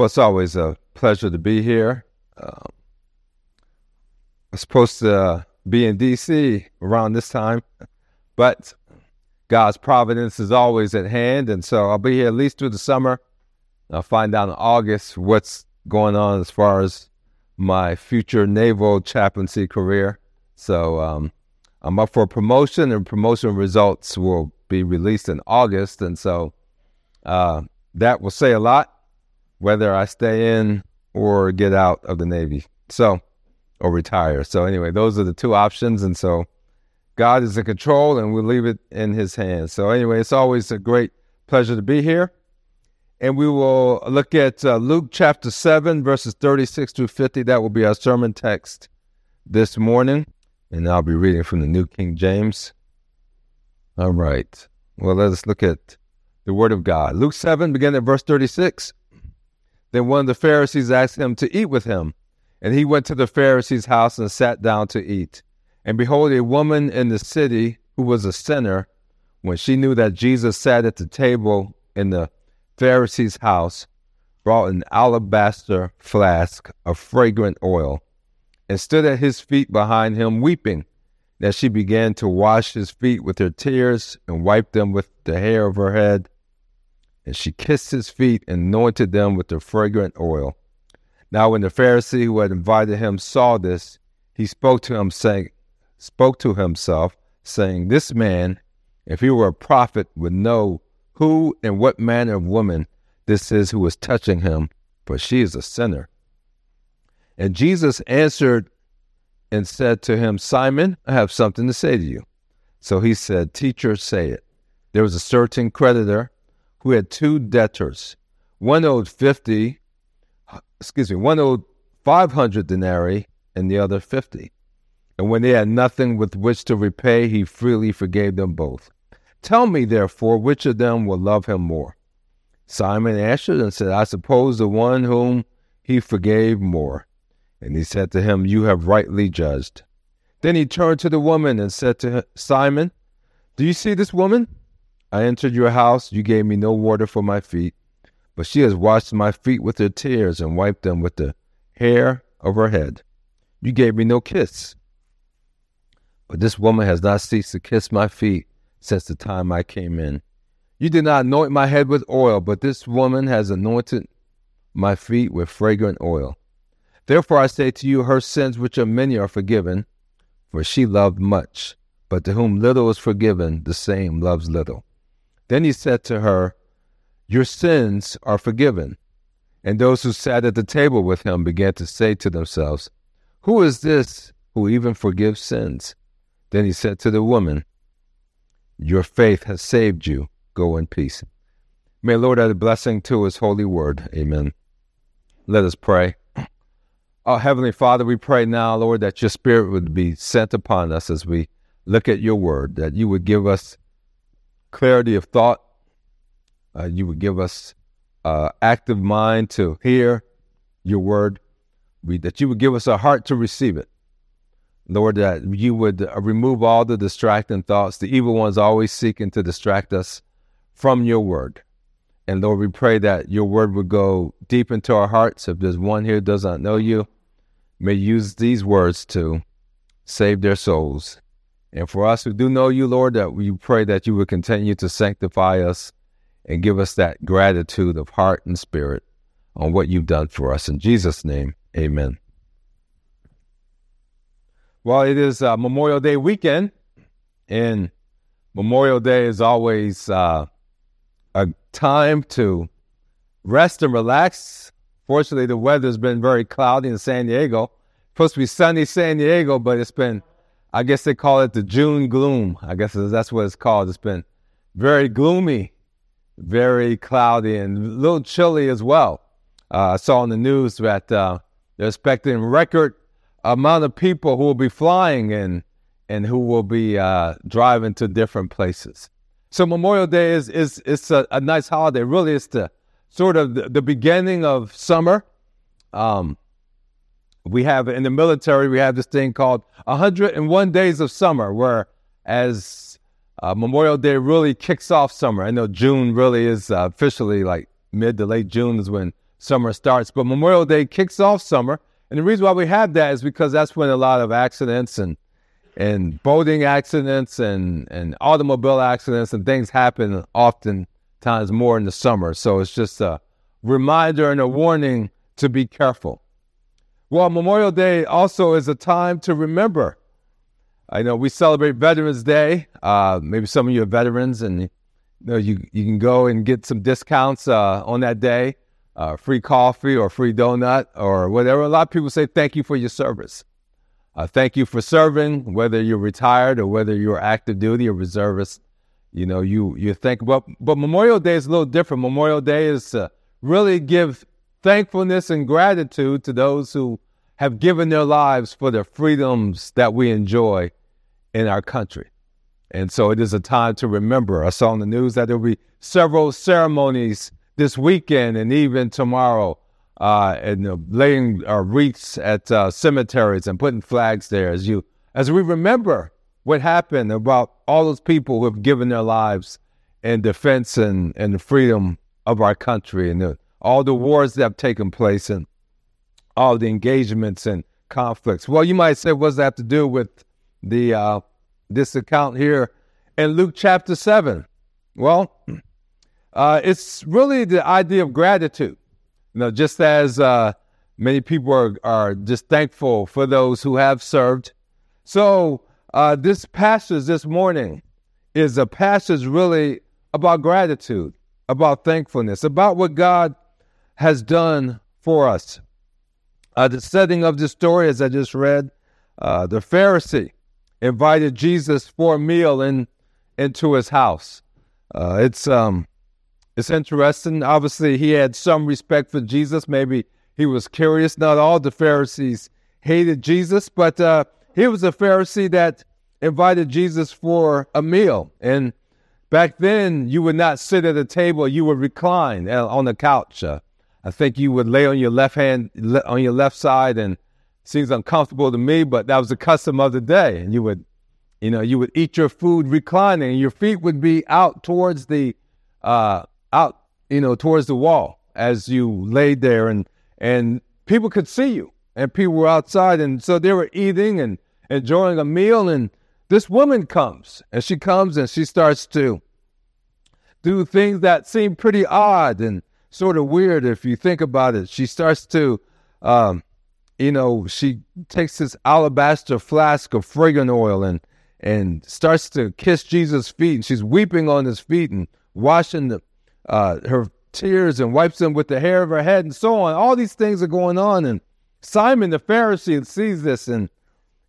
Well, it's always a pleasure to be here. Um, I'm supposed to uh, be in D.C. around this time, but God's providence is always at hand, and so I'll be here at least through the summer. I'll find out in August what's going on as far as my future naval chaplaincy career. So um, I'm up for promotion, and promotion results will be released in August, and so uh, that will say a lot whether I stay in or get out of the Navy. So, or retire. So, anyway, those are the two options. And so, God is in control and we leave it in His hands. So, anyway, it's always a great pleasure to be here. And we will look at uh, Luke chapter 7, verses 36 through 50. That will be our sermon text this morning. And I'll be reading from the New King James. All right. Well, let us look at the Word of God. Luke 7, beginning at verse 36. Then one of the Pharisees asked him to eat with him. And he went to the Pharisee's house and sat down to eat. And behold, a woman in the city who was a sinner, when she knew that Jesus sat at the table in the Pharisee's house, brought an alabaster flask of fragrant oil and stood at his feet behind him, weeping. That she began to wash his feet with her tears and wiped them with the hair of her head and she kissed his feet and anointed them with the fragrant oil. Now when the Pharisee who had invited him saw this, he spoke to him saying spoke to himself, saying, This man, if he were a prophet, would know who and what manner of woman this is who is touching him, for she is a sinner. And Jesus answered and said to him, Simon, I have something to say to you. So he said, Teacher, say it. There was a certain creditor who had two debtors. One owed 50, excuse me, one owed 500 denarii and the other 50. And when they had nothing with which to repay, he freely forgave them both. Tell me, therefore, which of them will love him more? Simon answered and said, I suppose the one whom he forgave more. And he said to him, You have rightly judged. Then he turned to the woman and said to Simon, Do you see this woman? I entered your house, you gave me no water for my feet, but she has washed my feet with her tears and wiped them with the hair of her head. You gave me no kiss. But this woman has not ceased to kiss my feet since the time I came in. You did not anoint my head with oil, but this woman has anointed my feet with fragrant oil. Therefore I say to you, her sins, which are many, are forgiven, for she loved much. But to whom little is forgiven, the same loves little. Then he said to her, Your sins are forgiven. And those who sat at the table with him began to say to themselves, Who is this who even forgives sins? Then he said to the woman, Your faith has saved you. Go in peace. May Lord add a blessing to his holy word. Amen. Let us pray. Our Heavenly Father, we pray now, Lord, that your Spirit would be sent upon us as we look at your word, that you would give us clarity of thought. Uh, you would give us uh, active mind to hear your word. We, that you would give us a heart to receive it. Lord, that you would uh, remove all the distracting thoughts. The evil one's always seeking to distract us from your word. And Lord, we pray that your word would go deep into our hearts. If there's one here does not know you, may use these words to save their souls and for us who do know you, Lord, that we pray that you would continue to sanctify us and give us that gratitude of heart and spirit on what you've done for us. In Jesus' name, amen. Well, it is uh, Memorial Day weekend, and Memorial Day is always uh, a time to rest and relax. Fortunately, the weather's been very cloudy in San Diego. supposed to be sunny San Diego, but it's been I guess they call it the June gloom. I guess that's what it's called. It's been very gloomy, very cloudy, and a little chilly as well. Uh, I saw in the news that uh, they're expecting record amount of people who will be flying and and who will be uh, driving to different places. So Memorial Day is is it's a, a nice holiday. Really, it's the sort of the, the beginning of summer. Um, we have in the military we have this thing called 101 days of summer where as uh, memorial day really kicks off summer i know june really is uh, officially like mid to late june is when summer starts. But Memorial Day kicks off summer. And the reason why we have that is because that's when a lot of accidents and and boating accidents and, and automobile accidents and things happen oftentimes more in the summer. So it's just a reminder and a warning to be careful. Well, Memorial Day also is a time to remember. I know we celebrate Veterans Day. Uh, maybe some of you are veterans, and you know you you can go and get some discounts uh, on that day, uh, free coffee or free donut or whatever. A lot of people say thank you for your service. Uh, thank you for serving, whether you're retired or whether you're active duty or reservist. You know, you you think, but but Memorial Day is a little different. Memorial Day is to really give thankfulness and gratitude to those who have given their lives for the freedoms that we enjoy in our country. And so it is a time to remember. I saw on the news that there will be several ceremonies this weekend and even tomorrow uh, and uh, laying uh, wreaths at uh, cemeteries and putting flags there as you as we remember what happened about all those people who have given their lives in defense and, and the freedom of our country and the, all the wars that have taken place and all the engagements and conflicts. Well, you might say, what does that have to do with the uh, this account here in Luke chapter seven? Well, uh, it's really the idea of gratitude. You know, just as uh, many people are, are just thankful for those who have served. So, uh, this passage this morning is a passage really about gratitude, about thankfulness, about what God has done for us. Uh, the setting of this story, as I just read, uh, the Pharisee invited Jesus for a meal in into his house. Uh, it's um, it's interesting. Obviously, he had some respect for Jesus. Maybe he was curious. Not all the Pharisees hated Jesus, but uh, he was a Pharisee that invited Jesus for a meal. And back then, you would not sit at a table; you would recline uh, on the couch. Uh, I think you would lay on your left hand on your left side, and seems uncomfortable to me, but that was the custom of the day. And you would, you know, you would eat your food reclining, and your feet would be out towards the uh, out, you know, towards the wall as you laid there, and and people could see you, and people were outside, and so they were eating and enjoying a meal, and this woman comes, and she comes and she starts to do things that seem pretty odd. And sort of weird if you think about it. She starts to, um, you know, she takes this alabaster flask of fragrant oil and and starts to kiss Jesus' feet, and she's weeping on his feet and washing the uh, her tears and wipes them with the hair of her head and so on. All these things are going on. And Simon the Pharisee sees this and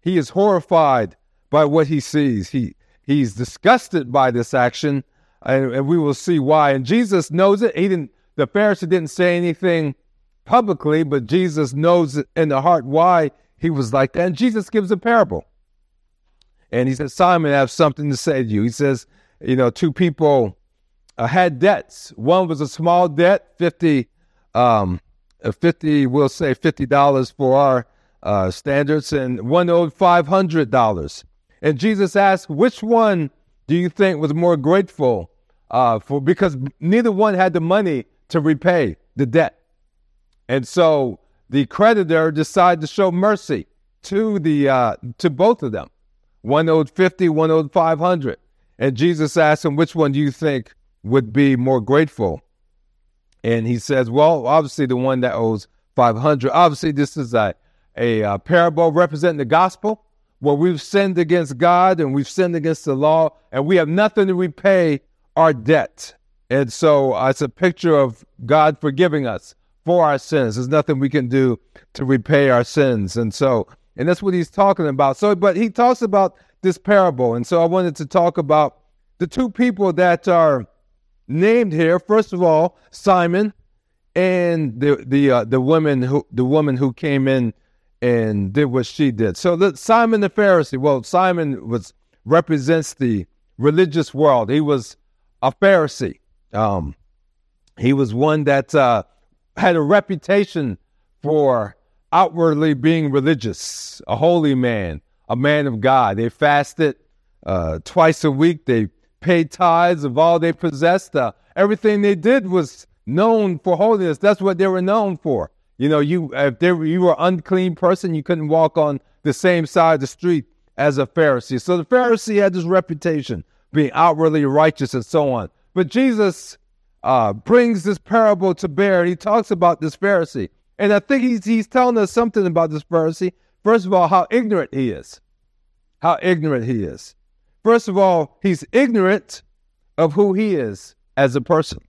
he is horrified by what he sees. He he's disgusted by this action, and, and we will see why. And Jesus knows it. He didn't the Pharisee didn't say anything publicly, but Jesus knows in the heart why he was like that. And Jesus gives a parable. And he says, Simon, I have something to say to you. He says, you know, two people uh, had debts. One was a small debt, 50, um, uh, 50 we'll say $50 for our uh, standards, and one owed $500. And Jesus asked, which one do you think was more grateful uh, for? Because neither one had the money to repay the debt. And so the creditor decided to show mercy to the uh, to both of them. One owed 50, one owed 500. And Jesus asked him, which one do you think would be more grateful. And he says, well, obviously the one that owes 500. Obviously, this is a, a, a uh, parable representing the gospel where we've sinned against God and we've sinned against the law and we have nothing to repay our debt. And so uh, it's a picture of God forgiving us for our sins. There's nothing we can do to repay our sins. And so, and that's what he's talking about. So, but he talks about this parable. And so I wanted to talk about the two people that are named here. First of all, Simon and the the uh, the woman who the woman who came in and did what she did. So the, Simon the Pharisee. Well, Simon was represents the religious world. He was a Pharisee. Um, he was one that uh, had a reputation for outwardly being religious, a holy man, a man of God. They fasted uh, twice a week. They paid tithes of all they possessed. Uh, everything they did was known for holiness. That's what they were known for. You know, you if they you were an unclean person, you couldn't walk on the same side of the street as a Pharisee. So the Pharisee had this reputation, being outwardly righteous and so on. But Jesus uh, brings this parable to bear, and he talks about this Pharisee. And I think he's, he's telling us something about this Pharisee. First of all, how ignorant he is. How ignorant he is. First of all, he's ignorant of who he is as a person.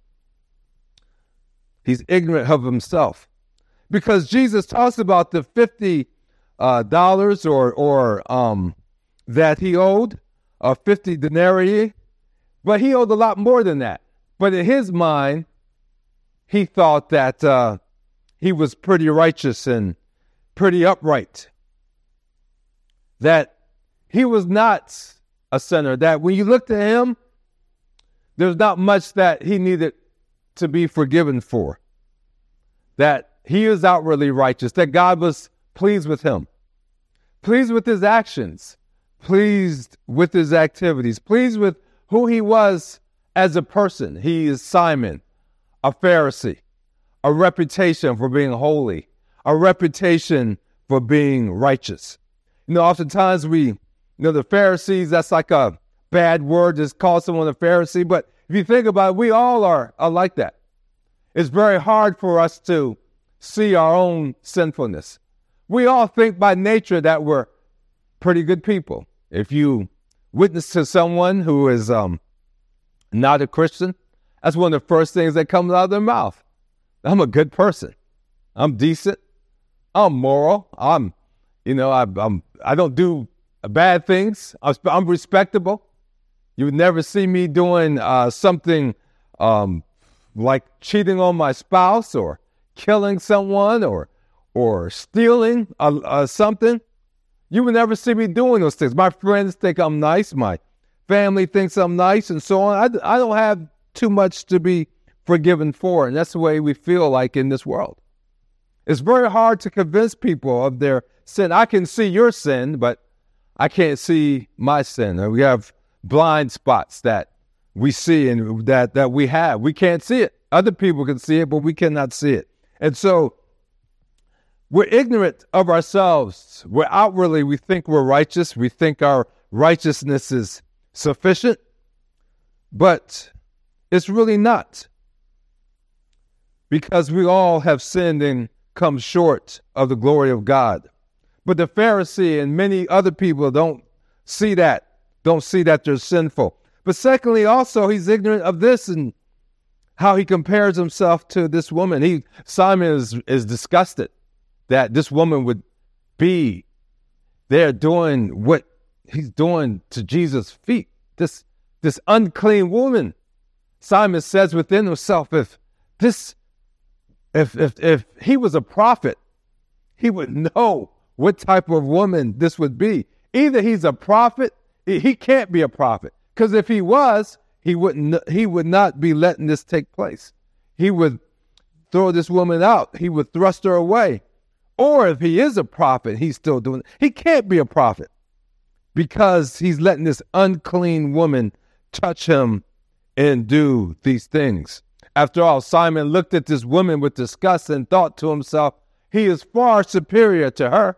He's ignorant of himself. Because Jesus talks about the fifty uh, dollars or or um, that he owed, uh, fifty denarii, but he owed a lot more than that. But in his mind, he thought that uh, he was pretty righteous and pretty upright. That he was not a sinner. That when you looked at him, there's not much that he needed to be forgiven for. That he is outwardly righteous, that God was pleased with him, pleased with his actions, pleased with his activities, pleased with who he was as a person. He is Simon, a Pharisee, a reputation for being holy, a reputation for being righteous. You know, oftentimes we, you know, the Pharisees, that's like a bad word to call someone a Pharisee, but if you think about it, we all are, are like that. It's very hard for us to see our own sinfulness. We all think by nature that we're pretty good people. If you witness to someone who is um, not a Christian, that's one of the first things that comes out of their mouth. I'm a good person. I'm decent. I'm moral. I'm, you know, I, I'm, I don't do bad things. I'm, I'm respectable. You would never see me doing uh, something um, like cheating on my spouse or killing someone or or stealing uh, uh, something. You would never see me doing those things. My friends think I'm nice. My family thinks I'm nice, and so on. I, I don't have too much to be forgiven for, and that's the way we feel like in this world. It's very hard to convince people of their sin. I can see your sin, but I can't see my sin. We have blind spots that we see and that that we have. We can't see it. Other people can see it, but we cannot see it. And so we're ignorant of ourselves. We're outwardly we think we're righteous. We think our righteousness is sufficient, but it's really not. Because we all have sinned and come short of the glory of God. But the Pharisee and many other people don't see that don't see that they're sinful. But secondly, also, he's ignorant of this and how he compares himself to this woman. He Simon is, is disgusted that this woman would be there doing what he's doing to Jesus' feet. This this unclean woman. Simon says within himself, if this if if if he was a prophet, he would know what type of woman this would be. Either he's a prophet he can't be a prophet because if he was, he wouldn't. He would not be letting this take place. He would throw this woman out. He would thrust her away. Or if he is a prophet, he's still doing it. He can't be a prophet because he's letting this unclean woman touch him and do these things. After all, Simon looked at this woman with disgust and thought to himself, he is far superior to her.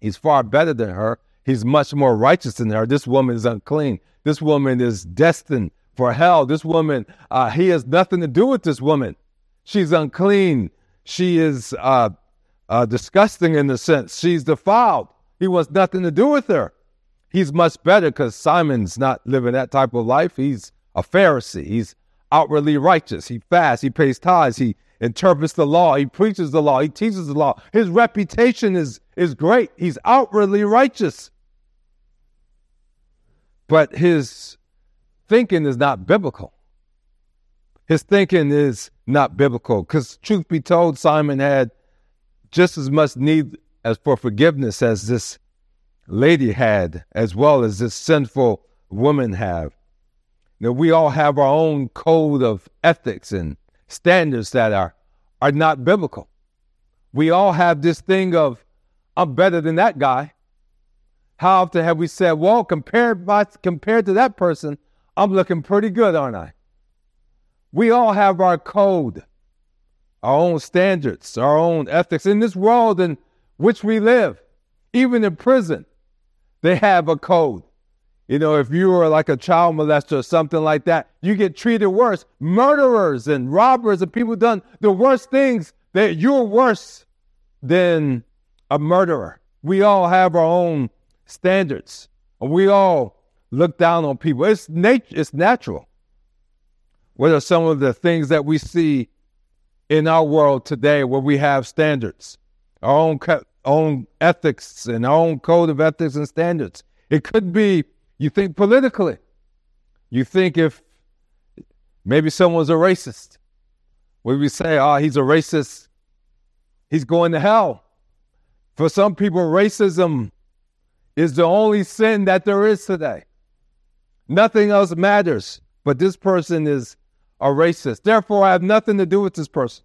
He's far better than her. He's much more righteous than her. This woman is unclean. This woman is destined for hell. This woman, uh, he has nothing to do with this woman. She's unclean. She is uh, uh, disgusting in the sense. She's defiled. He wants nothing to do with her. He's much better because Simon's not living that type of life. He's a Pharisee. He's outwardly righteous. He fasts. He pays tithes. He interprets the law. He preaches the law. He teaches the law. His reputation is, is great. He's outwardly righteous but his thinking is not biblical. His thinking is not biblical because, truth be told, Simon had just as much need as for forgiveness as this lady had, as well as this sinful woman have. Now, we all have our own code of ethics and standards that are, are not biblical. We all have this thing of, I'm better than that guy. How often have we said, well, compared, by, compared to that person, I'm looking pretty good, aren't I? We all have our code, our own standards, our own ethics in this world in which we live. Even in prison, they have a code. You know, if you are like a child molester or something like that, you get treated worse. Murderers and robbers and people done the worst things that you're worse than a murderer. We all have our own standards. And we all look down on people. It's nature, it's natural. What are some of the things that we see in our world today where we have standards, our own own ethics and our own code of ethics and standards? It could be you think politically. You think if maybe someone's a racist, would we say, "Oh, he's a racist. He's going to hell." For some people, racism is the only sin that there is today. Nothing else matters, but this person is a racist. Therefore, I have nothing to do with this person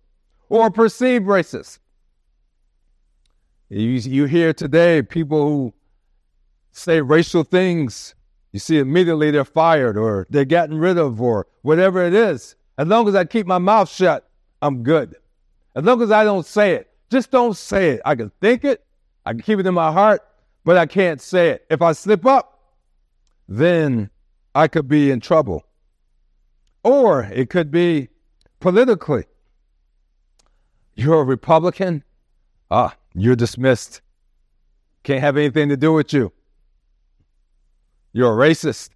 or perceived racist. You, you hear today people who say racial things. You see, immediately they're fired or they're getting rid of or whatever it is. As long as I keep my mouth shut, I'm good. As long as I don't say it, just don't say it. I can think it, I can keep it in my heart, but I can't say it. If I slip up, then I could be in trouble. Or it could be politically. You're a Republican? Ah, you're dismissed. Can't have anything to do with you. You're a racist.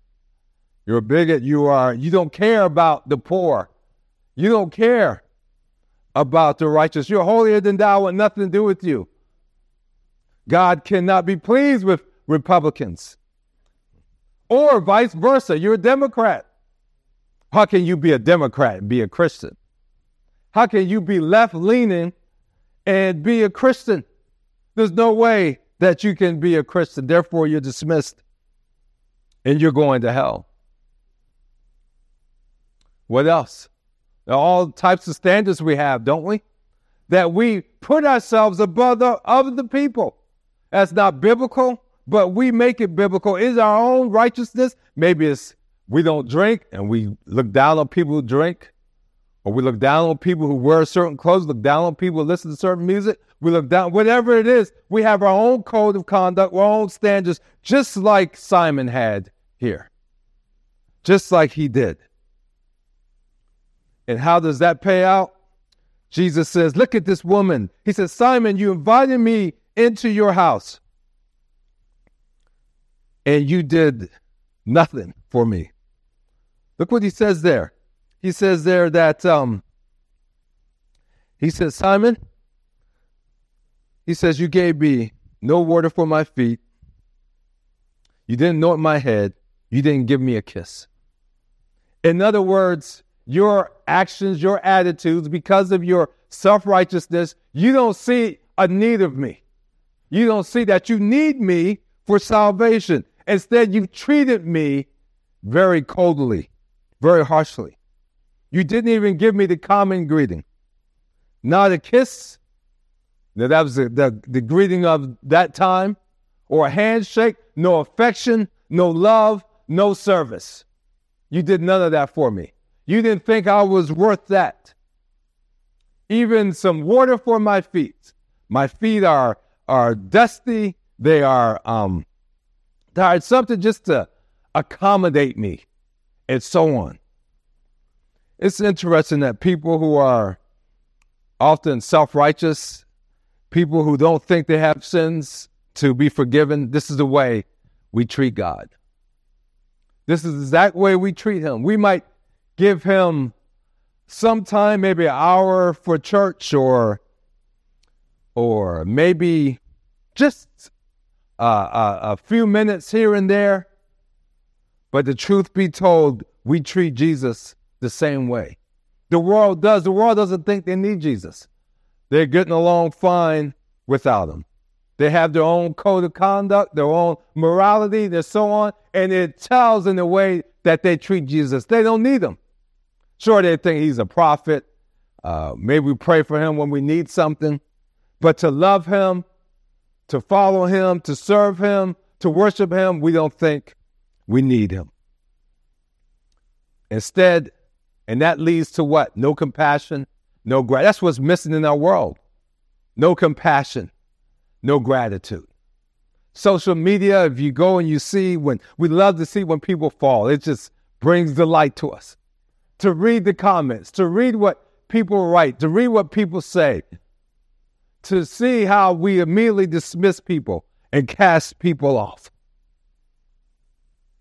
You're a bigot. You are you don't care about the poor. You don't care about the righteous. You're holier than thou with nothing to do with you. God cannot be pleased with Republicans. Or vice versa, you're a Democrat. How can you be a Democrat and be a Christian? How can you be left leaning and be a Christian? There's no way that you can be a Christian. Therefore, you're dismissed and you're going to hell. What else? All types of standards we have, don't we? That we put ourselves above the, other the people. That's not biblical but we make it biblical. Is our own righteousness? Maybe it's we don't drink and we look down on people who drink, or we look down on people who wear certain clothes, look down on people who listen to certain music. We look down, whatever it is, we have our own code of conduct, our own standards, just like Simon had here, just like he did. And how does that pay out? Jesus says, Look at this woman. He says, Simon, you invited me into your house and you did nothing for me. Look what he says there. He says there that um, he says, Simon, he says, You gave me no water for my feet. You didn't anoint my head. You didn't give me a kiss. In other words, your actions, your attitudes, because of your self righteousness, you don't see a need of me. You don't see that you need me for salvation. Instead, you've treated me very coldly, very harshly. You didn't even give me the common greeting. Not a kiss. Now, that was the, the, the greeting of that time, or a handshake, no affection, no love, no service. You did none of that for me. You didn't think I was worth that. Even some water for my feet. My feet are, are dusty. They are um, tired, something just to accommodate me, and so on. It's interesting that people who are often self righteous, people who don't think they have sins to be forgiven, this is the way we treat God. This is the exact way we treat Him. We might give Him some time, maybe an hour for church or or maybe just uh, a few minutes here and there. But the truth be told, we treat Jesus the same way. The world does. The world doesn't think they need Jesus. They're getting along fine without him. They have their own code of conduct, their own morality, and so on, and it tells in the way that they treat Jesus. They don't need him. Sure, they think he's a prophet. Uh, maybe we pray for him when we need something, but to love him to follow him, to serve him, to worship him, we don't think we need him. Instead, And that leads to what? No compassion, no gratitude. That's what's missing in our world. No compassion, no gratitude. Social media, if you go and you see when we love to see when people fall, it just brings delight to us. To read the comments, to read what people write, to read what people say, to see how we immediately dismiss people and cast people off.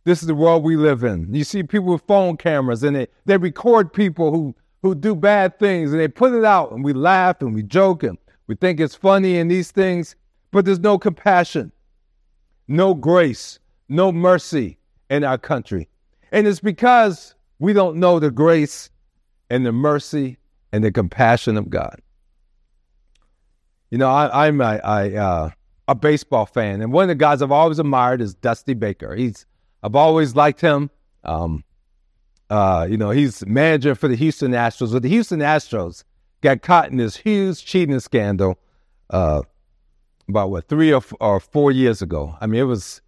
This is the world we live in. You see people with phone cameras and they, they record people who, who do bad things and they put it out and we laugh and we joke and we think it's funny and these things, but there's no compassion, no grace, no mercy in our country. And it's because we don't know the grace and the mercy and the compassion of God. You know, I, am a, uh, a baseball fan, and one of the guys I've always admired is Dusty Baker. He's I've always liked him. Um, uh, you know, he's manager for the Houston Astros. But the Houston Astros got caught in this huge cheating scandal uh, about what three or, f- or four years ago. I mean, it was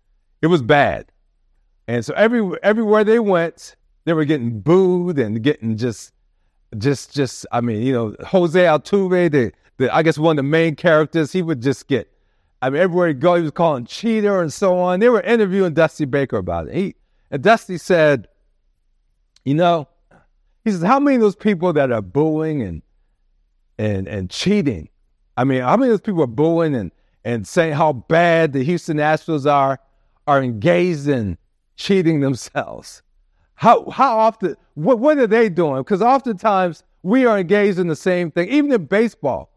it was bad, and so every everywhere they went, they were getting booed and getting just just just I mean, you know, Jose Altuve, the, the I guess one of the main characters, he would just get I mean, everywhere he go, he was calling cheater and so on. They were interviewing Dusty Baker about it. He and Dusty said, you know, he says, how many of those people that are booing and and and cheating? I mean, how many of those people are booing and and saying how bad the Houston Astros are are engaged in cheating themselves? How how often what what are they doing? Because oftentimes we are engaged in the same thing, even in baseball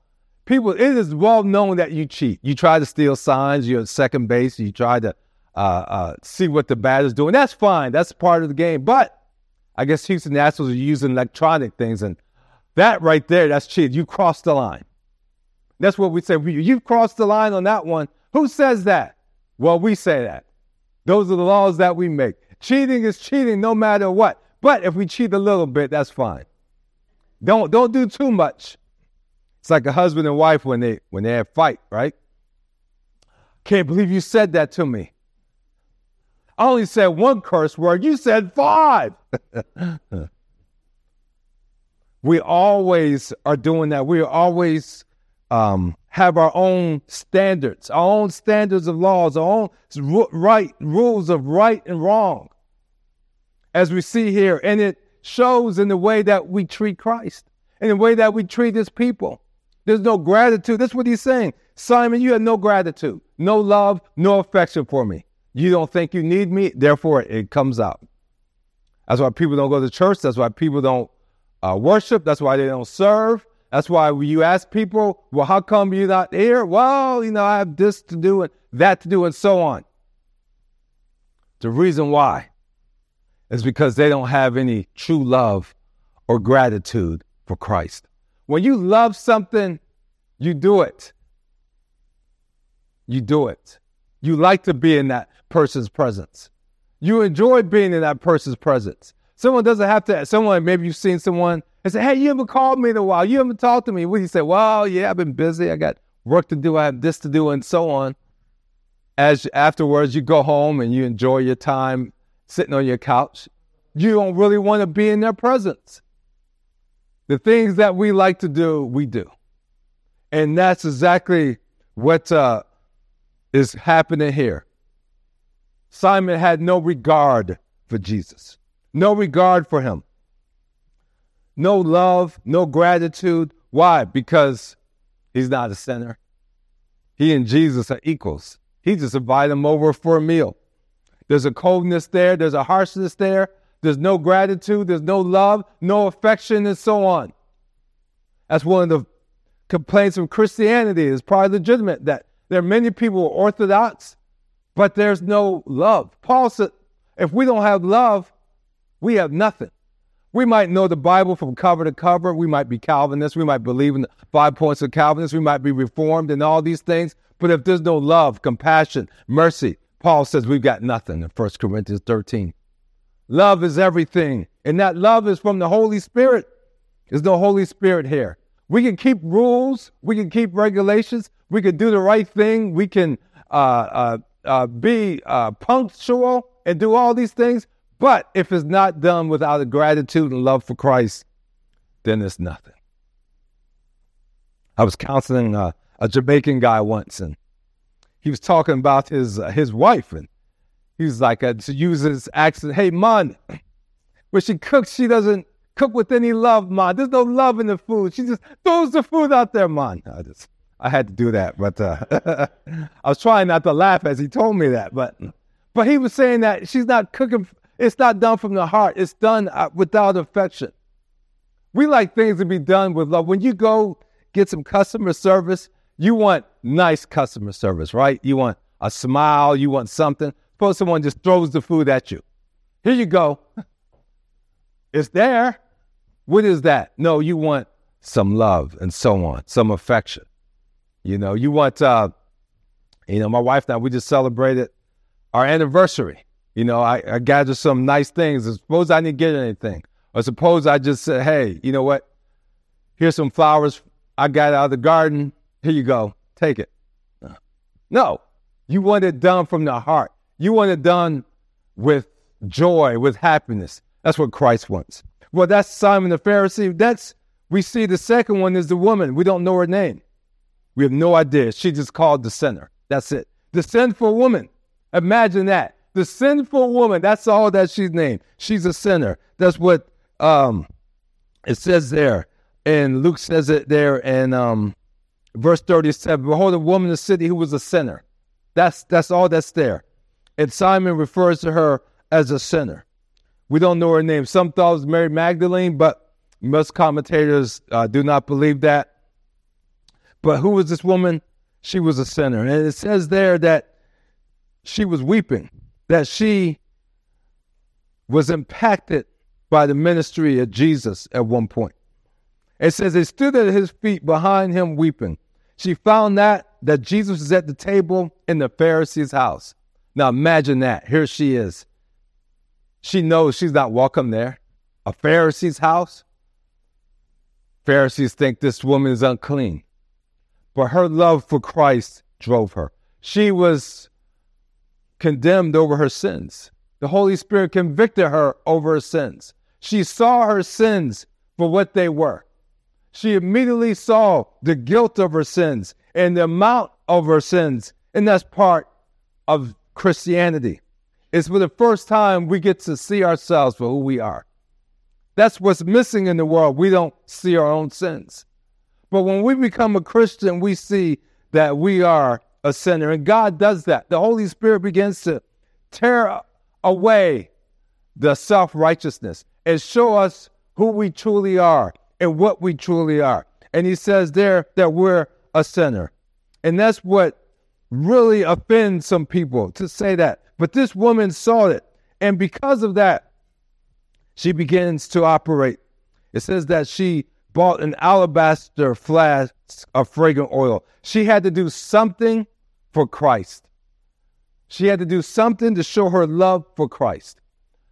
people, it is well known that you cheat. You try to steal signs. You're at second base. You try to uh, uh, see what the bat is doing. That's fine. That's part of the game. But I guess Houston Nationals are using electronic things, and that right there, that's cheating. You crossed the line. That's what we say. You've crossed the line on that one. Who says that? Well, we say that. Those are the laws that we make. Cheating is cheating no matter what. But if we cheat a little bit, that's fine. Don't don't do too much. It's like a husband and wife when they when they have fight, right? Can't believe you said that to me. I only said one curse word. You said five. we always are doing that. We always um, have our own standards, our own standards of laws, our own right rules of right and wrong, as we see here, and it shows in the way that we treat Christ, in the way that we treat His people. There's no gratitude. That's what he's saying. Simon, you have no gratitude, no love, no affection for me. You don't think you need me, therefore it comes out. That's why people don't go to church. That's why people don't uh, worship. That's why they don't serve. That's why when you ask people, well, how come you're not here? Well, you know, I have this to do and that to do and so on. The reason why is because they don't have any true love or gratitude for Christ. When you love something, you do it. You do it. You like to be in that person's presence. You enjoy being in that person's presence. Someone doesn't have to, someone, maybe you've seen someone and say, Hey, you haven't called me in a while. You haven't talked to me. What do you say? Well, yeah, I've been busy. I got work to do. I have this to do, and so on. As afterwards, you go home and you enjoy your time sitting on your couch. You don't really want to be in their presence. The things that we like to do, we do. And that's exactly what uh, is happening here. Simon had no regard for Jesus, no regard for him, no love, no gratitude. Why? Because he's not a sinner. He and Jesus are equals. He just invited him over for a meal. There's a coldness there, there's a harshness there, there's no gratitude, there's no love, no affection, and so on. That's one of the complaints of Christianity. It's probably legitimate that there are many people who are orthodox, but there's no love. Paul said, if we don't have love, we have nothing. We might know the Bible from cover to cover. We might be Calvinists. We might believe in the five points of Calvinists. We might be Reformed and all these things. But if there's no love, compassion, mercy, Paul says we've got nothing in 1 Corinthians 13. Love is everything. And that love is from the Holy Spirit. There's no Holy Spirit here. We can keep rules. We can keep regulations. We can do the right thing. We can uh, uh, uh, be uh, punctual and do all these things. But if it's not done without a gratitude and love for Christ, then it's nothing. I was counseling a, a Jamaican guy once, and he was talking about his uh, his wife, and he was like, uh, to use his accent, "Hey, man, when she cooks, she doesn't cook with any love, man. There's no love in the food. She just throws the food out there, man." I just I had to do that, but uh, I was trying not to laugh as he told me that, but but he was saying that she's not cooking. It's not done from the heart. It's done uh, without affection. We like things to be done with love. When you go get some customer service, you want nice customer service, right? You want a smile, you want something. Suppose someone just throws the food at you. Here you go. It's there. What is that? No, you want some love and so on, some affection. You know, you want, uh, you know, my wife and I, we just celebrated our anniversary. You know, I, I gathered some nice things. Suppose I didn't get anything. Or suppose I just said, hey, you know what? Here's some flowers I got out of the garden. Here you go. Take it. No, you want it done from the heart. You want it done with joy, with happiness. That's what Christ wants. Well, that's Simon the Pharisee. That's we see the second one is the woman. We don't know her name. We have no idea. She just called the sinner. That's it. The sinful woman. Imagine that. The sinful woman. That's all that she's named. She's a sinner. That's what um, it says there. And Luke says it there in um, verse 37. Behold, a woman in the city who was a sinner. That's that's all that's there. And Simon refers to her as a sinner. We don't know her name. Some thought it was Mary Magdalene, but most commentators uh, do not believe that. But who was this woman? She was a sinner. And it says there that she was weeping, that she was impacted by the ministry of Jesus at one point. It says they stood at his feet behind him weeping. She found that that Jesus was at the table in the Pharisee's house. Now imagine that. Here she is. She knows she's not welcome there. A Pharisee's house. Pharisees think this woman is unclean but her love for Christ drove her. She was condemned over her sins. The Holy Spirit convicted her over her sins. She saw her sins for what they were. She immediately saw the guilt of her sins and the amount of her sins. And that's part of Christianity. It's for the first time we get to see ourselves for who we are. That's what's missing in the world. We don't see our own sins. But when we become a Christian, we see that we are a sinner. And God does that. The Holy Spirit begins to tear away the self righteousness and show us who we truly are and what we truly are. And He says there that we're a sinner. And that's what really offends some people to say that. But this woman saw it. And because of that, she begins to operate. It says that she bought an alabaster flask of fragrant oil. She had to do something for Christ. She had to do something to show her love for Christ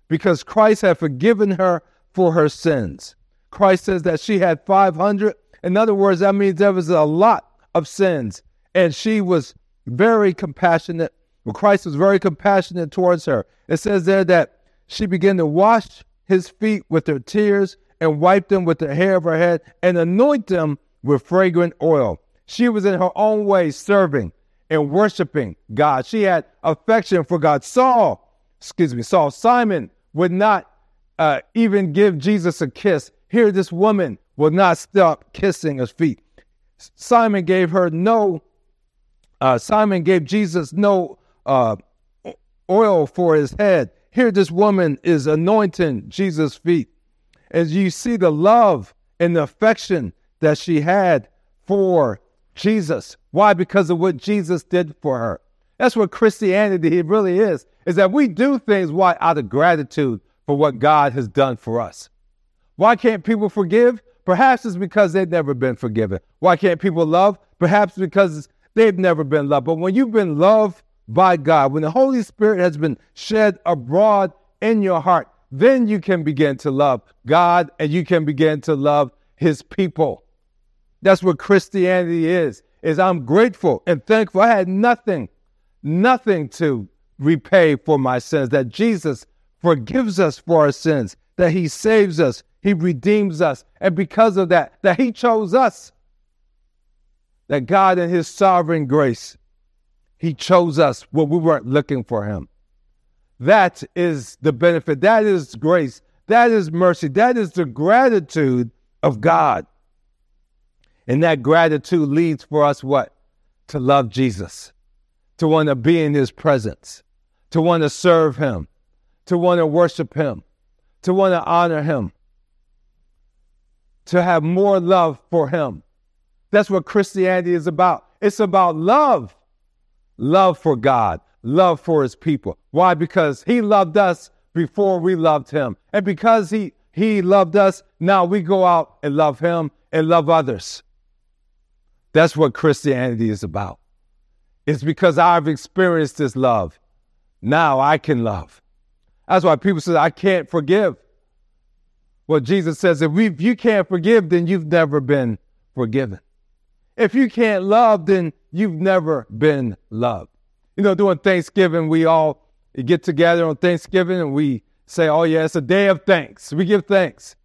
because Christ had forgiven her for her sins. Christ says that she had 500. In other words, that means there was a lot of sins. And she was very compassionate. Well, Christ was very compassionate towards her. It says there that she began to wash his feet with her tears and wipe them with the hair of her head and anoint them with fragrant oil. She was in her own way serving and worshiping God. She had affection for God. Saul, excuse me, Saul, Simon would not uh, even give Jesus a kiss. Here, this woman would not stop kissing his feet. Simon gave her no, uh, Simon gave Jesus no uh, oil for his head. Here, this woman is anointing Jesus' feet as you see the love and the affection that she had for Jesus. Why? Because of what Jesus did for her. That's what Christianity really is, is that we do things why out of gratitude for what God has done for us. Why can't people forgive? Perhaps it's because they've never been forgiven. Why can't people love? Perhaps because they've never been loved. But when you've been loved by God, when the Holy Spirit has been shed abroad in your heart, then you can begin to love God and you can begin to love his people. That's what Christianity is. Is I'm grateful and thankful. I had nothing, nothing to repay for my sins that Jesus forgives us for our sins, that He saves us, He redeems us, and because of that, that He chose us. That God, in His sovereign grace, He chose us when we weren't looking for Him. That is the benefit. That is grace. That is mercy. That is the gratitude of God. And that gratitude leads for us what? To love Jesus, to want to be in his presence, to want to serve him, to want to worship him, to want to honor him, to have more love for him. That's what Christianity is about. It's about love love for God, love for his people. Why? Because he loved us before we loved him. And because he, he loved us, now we go out and love him and love others. That's what Christianity is about. It's because I've experienced this love. Now I can love. That's why people say, I can't forgive. Well, Jesus says, if, we, if you can't forgive, then you've never been forgiven. If you can't love, then you've never been loved. You know, during Thanksgiving, we all get together on Thanksgiving and we say, oh, yeah, it's a day of thanks. We give thanks.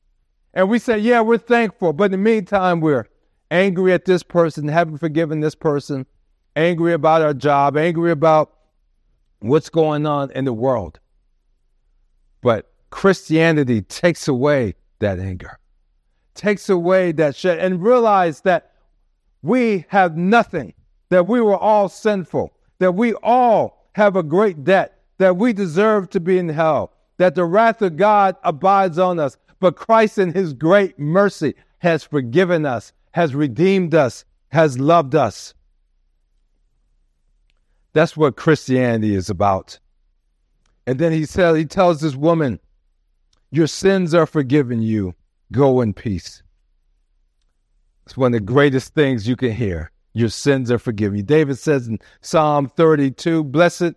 And we say, yeah, we're thankful. But in the meantime, we're angry at this person, haven't forgiven this person, angry about our job, angry about what's going on in the world. But Christianity takes away that anger, takes away that shit, and realize that we have nothing, that we were all sinful, that we all have a great debt, that we deserve to be in hell, that the wrath of God abides on us. But Christ, in his great mercy, has forgiven us, has redeemed us, has loved us. That's what Christianity is about. And then he says, he tells this woman, Your sins are forgiven you. Go in peace. It's one of the greatest things you can hear. Your sins are forgiven. David says in Psalm 32 Blessed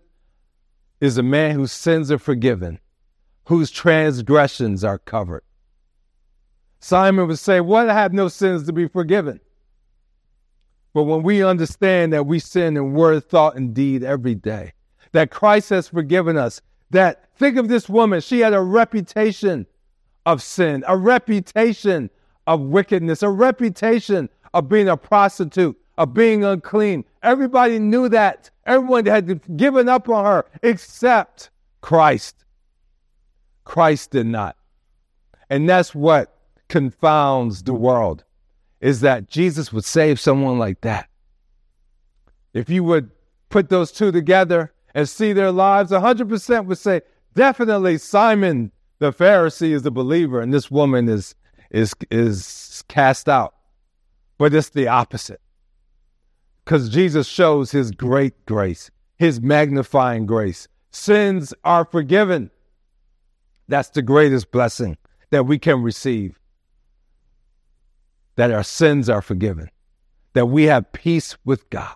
is a man whose sins are forgiven, whose transgressions are covered. Simon would say, What? I have no sins to be forgiven. But when we understand that we sin in word, thought, and deed every day, that Christ has forgiven us, that think of this woman, she had a reputation of sin, a reputation of wickedness, a reputation of being a prostitute, of being unclean. Everybody knew that. Everyone had given up on her except Christ. Christ did not. And that's what confounds the world is that Jesus would save someone like that. If you would put those two together and see their lives, 100% would say, definitely Simon the Pharisee is a believer and this woman is, is, is cast out. But it's the opposite. Because Jesus shows his great grace, his magnifying grace. Sins are forgiven. That's the greatest blessing that we can receive that our sins are forgiven, that we have peace with God,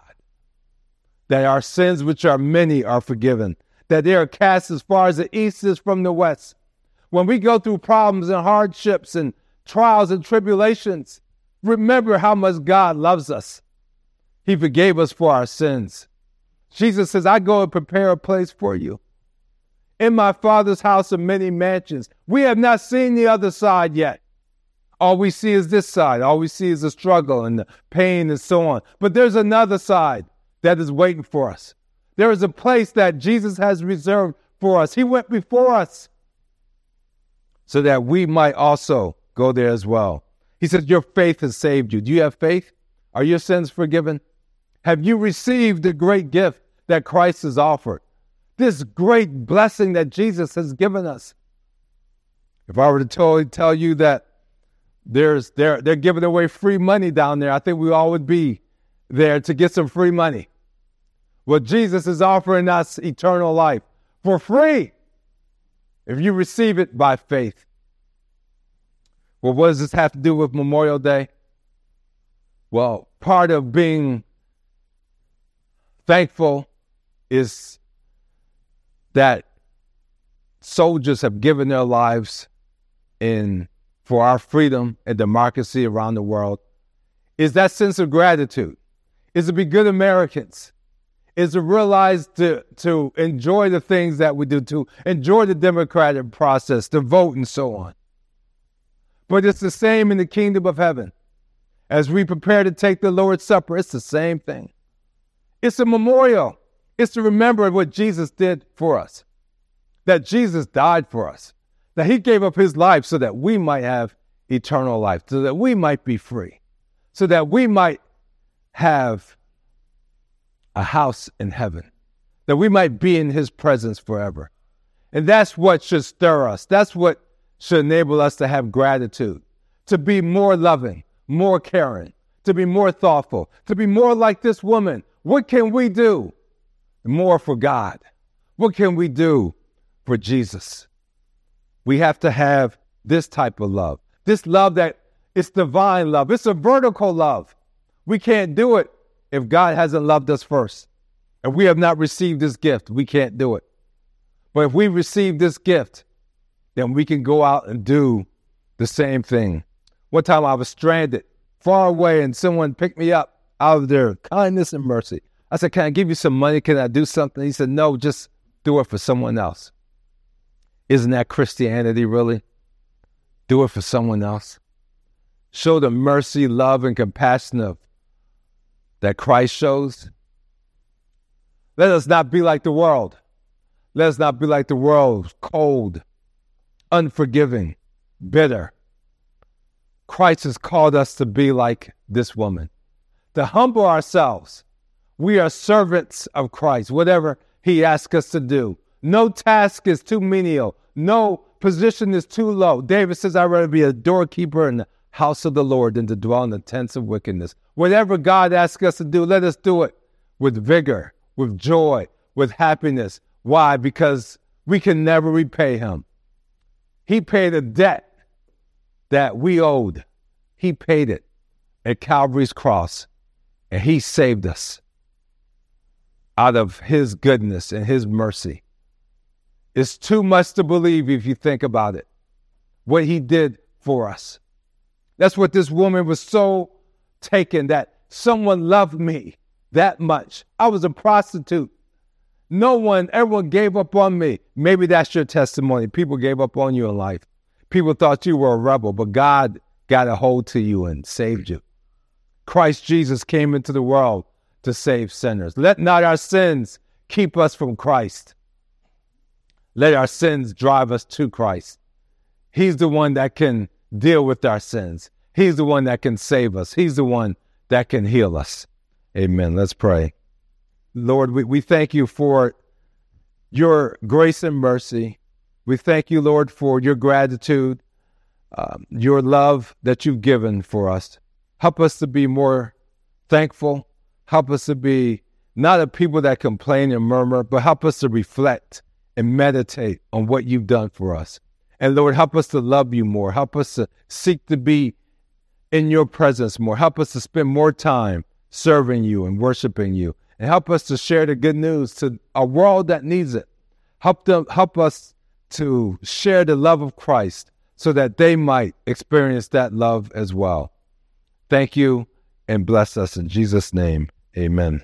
that our sins, which are many, are forgiven, that they are cast as far as the east is from the west. When we go through problems and hardships and trials and tribulations, remember how much God loves us. He forgave us for our sins. Jesus says, I go and prepare a place for you. In my Father's house are many mansions. We have not seen the other side yet. All we see is this side. All we see is the struggle and the pain and so on. But there's another side that is waiting for us. There is a place that Jesus has reserved for us. He went before us so that we might also go there as well. He says, Your faith has saved you. Do you have faith? Are your sins forgiven? Have you received the great gift that Christ has offered? This great blessing that Jesus has given us. If I were to totally tell you that there's they're they're giving away free money down there. I think we all would be there to get some free money. Well, Jesus is offering us eternal life for free if you receive it by faith. Well, what does this have to do with Memorial Day? Well, part of being thankful is that soldiers have given their lives in for our freedom and democracy around the world is that sense of gratitude, is to be good Americans, is to realize to, to enjoy the things that we do, to enjoy the democratic process, to vote and so on. But it's the same in the kingdom of heaven. As we prepare to take the Lord's Supper, it's the same thing. It's a memorial. It's to remember what Jesus did for us, that Jesus died for us, that he gave up his life so that we might have eternal life, so that we might be free, so that we might have a house in heaven, that we might be in his presence forever. And that's what should stir us. That's what should enable us to have gratitude, to be more loving, more caring, to be more thoughtful, to be more like this woman. What can we do more for God? What can we do for Jesus? We have to have this type of love. This love that it's divine love. It's a vertical love. We can't do it if God hasn't loved us first. If we have not received this gift, we can't do it. But if we receive this gift, then we can go out and do the same thing. One time I was stranded far away and someone picked me up out of their kindness and mercy. I said, Can I give you some money? Can I do something? He said, No, just do it for someone else. Isn't that Christianity, really? Do it for someone else. Show the mercy, love, and compassion of that Christ shows. Let us not be like the world. Let us not be like the world, cold, unforgiving, bitter. Christ has called us to be like this woman, to humble ourselves. We are servants of Christ, whatever he asks us to do. No task is too menial. No position is too low. David says, I'd rather be a doorkeeper in the house of the Lord than to dwell in the tents of wickedness. Whatever God asks us to do, let us do it with vigor, with joy, with happiness. Why? Because we can never repay him. He paid a debt that we owed. He paid it at Calvary's cross, and He saved us out of His goodness and His mercy. It's too much to believe if you think about it, what He did for us. That's what this woman was so taken that someone loved me that much. I was a prostitute. No one, everyone gave up on me. Maybe that's your testimony. People gave up on you in life. People thought you were a rebel, but God got a hold to you and saved you. Christ Jesus came into the world to save sinners. Let not our sins keep us from Christ. Let our sins drive us to Christ. He's the one that can deal with our sins. He's the one that can save us. He's the one that can heal us. Amen. Let's pray. Lord, we, we thank you for your grace and mercy. We thank you, Lord, for your gratitude, um, your love that you've given for us. Help us to be more thankful. Help us to be not a people that complain and murmur, but help us to reflect and meditate on what you've done for us. And Lord, help us to love you more. Help us to seek to be in your presence more. Help us to spend more time serving you and worshiping you and help us to share the good news to a world that needs it. Help them help us to share the love of Christ so that they might experience that love as well. Thank you and bless us in Jesus' name. Amen.